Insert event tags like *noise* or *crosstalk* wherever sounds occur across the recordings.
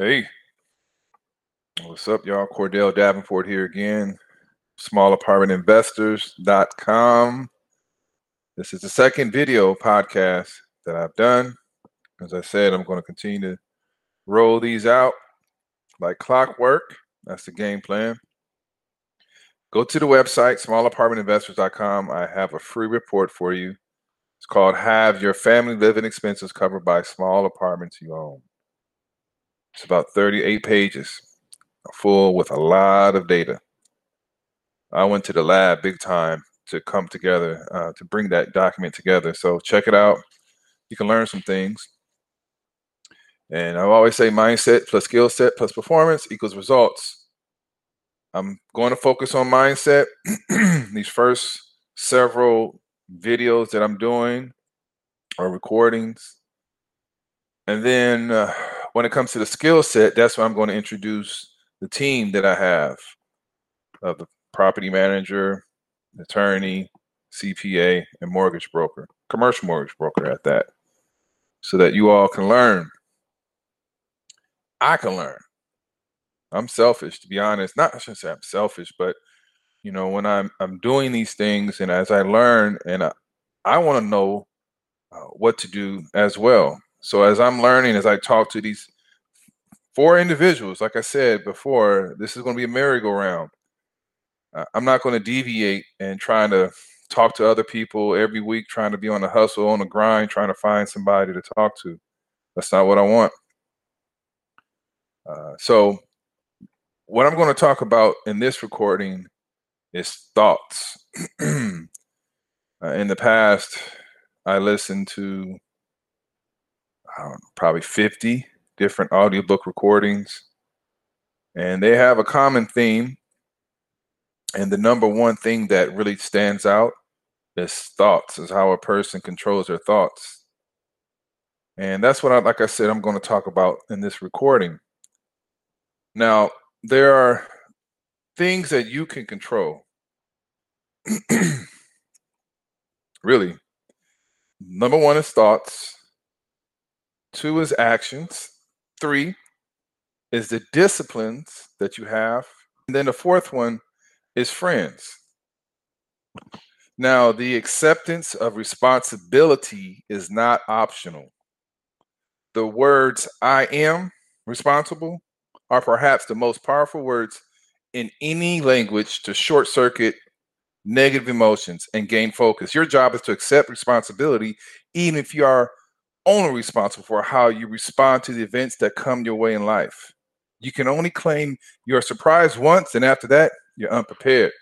Hey, what's up, y'all? Cordell Davenport here again. SmallApartmentInvestors.com. This is the second video podcast that I've done. As I said, I'm going to continue to roll these out like clockwork. That's the game plan. Go to the website, smallapartmentinvestors.com. I have a free report for you. It's called Have Your Family Living Expenses Covered by Small Apartments You Own. It's about 38 pages, full with a lot of data. I went to the lab big time to come together, uh, to bring that document together. So check it out. You can learn some things. And I always say mindset plus skill set plus performance equals results. I'm going to focus on mindset. *clears throat* These first several videos that I'm doing or recordings. And then uh, when it comes to the skill set, that's where I'm going to introduce the team that I have of the property manager, attorney, CPA, and mortgage broker, commercial mortgage broker at that, so that you all can learn. I can learn. I'm selfish, to be honest. Not I shouldn't say I'm selfish, but you know, when I'm I'm doing these things, and as I learn, and I, I want to know uh, what to do as well. So as I'm learning, as I talk to these four individuals, like I said before, this is going to be a merry-go-round. I'm not going to deviate and trying to talk to other people every week, trying to be on the hustle, on the grind, trying to find somebody to talk to. That's not what I want. Uh, so, what I'm going to talk about in this recording is thoughts. *clears throat* uh, in the past, I listened to know, probably 50 different audiobook recordings, and they have a common theme. And the number one thing that really stands out is thoughts, is how a person controls their thoughts. And that's what I, like I said, I'm going to talk about in this recording. Now, there are things that you can control. *clears throat* really. Number one is thoughts. Two is actions. Three is the disciplines that you have. And then the fourth one is friends. Now, the acceptance of responsibility is not optional. The words I am responsible are perhaps the most powerful words in any language to short circuit negative emotions and gain focus. Your job is to accept responsibility, even if you are only responsible for how you respond to the events that come your way in life. You can only claim you're surprised once, and after that, you're unprepared.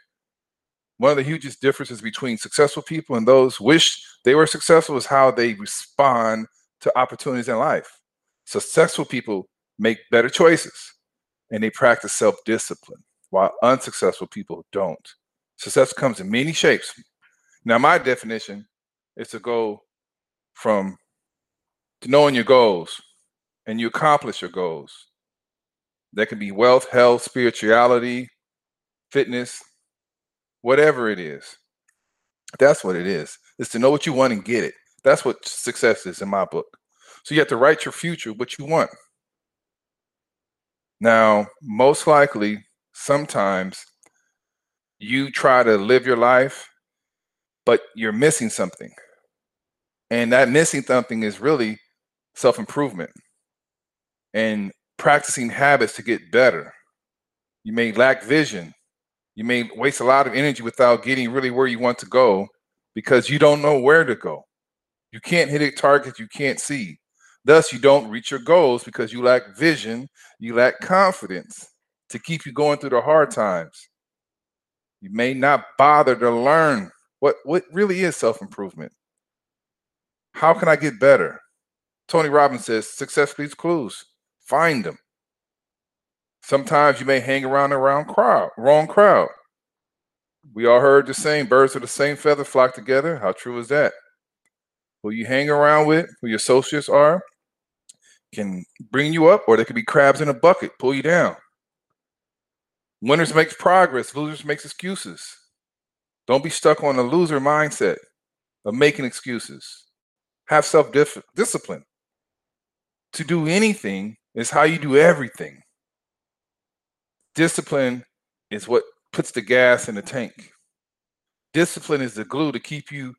One of the hugest differences between successful people and those wish they were successful is how they respond to opportunities in life. Successful people make better choices and they practice self discipline, while unsuccessful people don't. Success comes in many shapes. Now, my definition is to go from to knowing your goals and you accomplish your goals. That can be wealth, health, spirituality, fitness, whatever it is. That's what it is. Is to know what you want and get it. That's what success is in my book. So you have to write your future, what you want. Now, most likely, sometimes you try to live your life, but you're missing something. And that missing something is really self improvement and practicing habits to get better. You may lack vision. You may waste a lot of energy without getting really where you want to go because you don't know where to go. You can't hit a target you can't see. Thus, you don't reach your goals because you lack vision, you lack confidence to keep you going through the hard times. You may not bother to learn what, what really is self improvement. How can I get better? Tony Robbins says success leaves clues. Find them. Sometimes you may hang around wrong crowd, wrong crowd. We all heard the same birds of the same feather flock together. How true is that? Who you hang around with, who your associates are, can bring you up, or they could be crabs in a bucket, pull you down. Winners makes progress, losers makes excuses. Don't be stuck on a loser mindset of making excuses. Have self discipline to do anything, is how you do everything. Discipline is what puts the gas in the tank. Discipline is the glue to keep you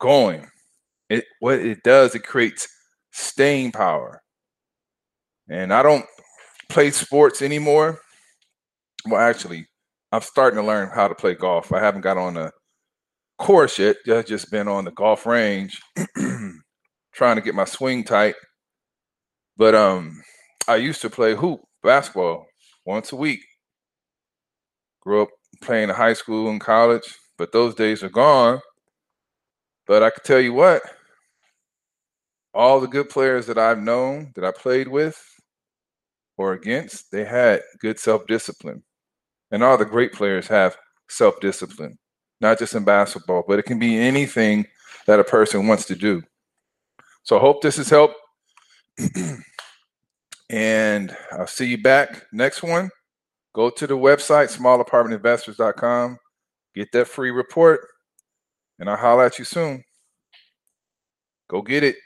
going. It what it does, it creates staying power. And I don't play sports anymore. Well, actually, I'm starting to learn how to play golf. I haven't got on a course yet. I've just been on the golf range *clears throat* trying to get my swing tight. But um I used to play hoop basketball once a week. Grew up playing in high school and college, but those days are gone. But I can tell you what, all the good players that I've known that I played with or against, they had good self discipline. And all the great players have self discipline, not just in basketball, but it can be anything that a person wants to do. So I hope this has helped. *clears throat* and I'll see you back next one. Go to the website, smallapartmentinvestors.com, get that free report, and I'll holler at you soon. Go get it.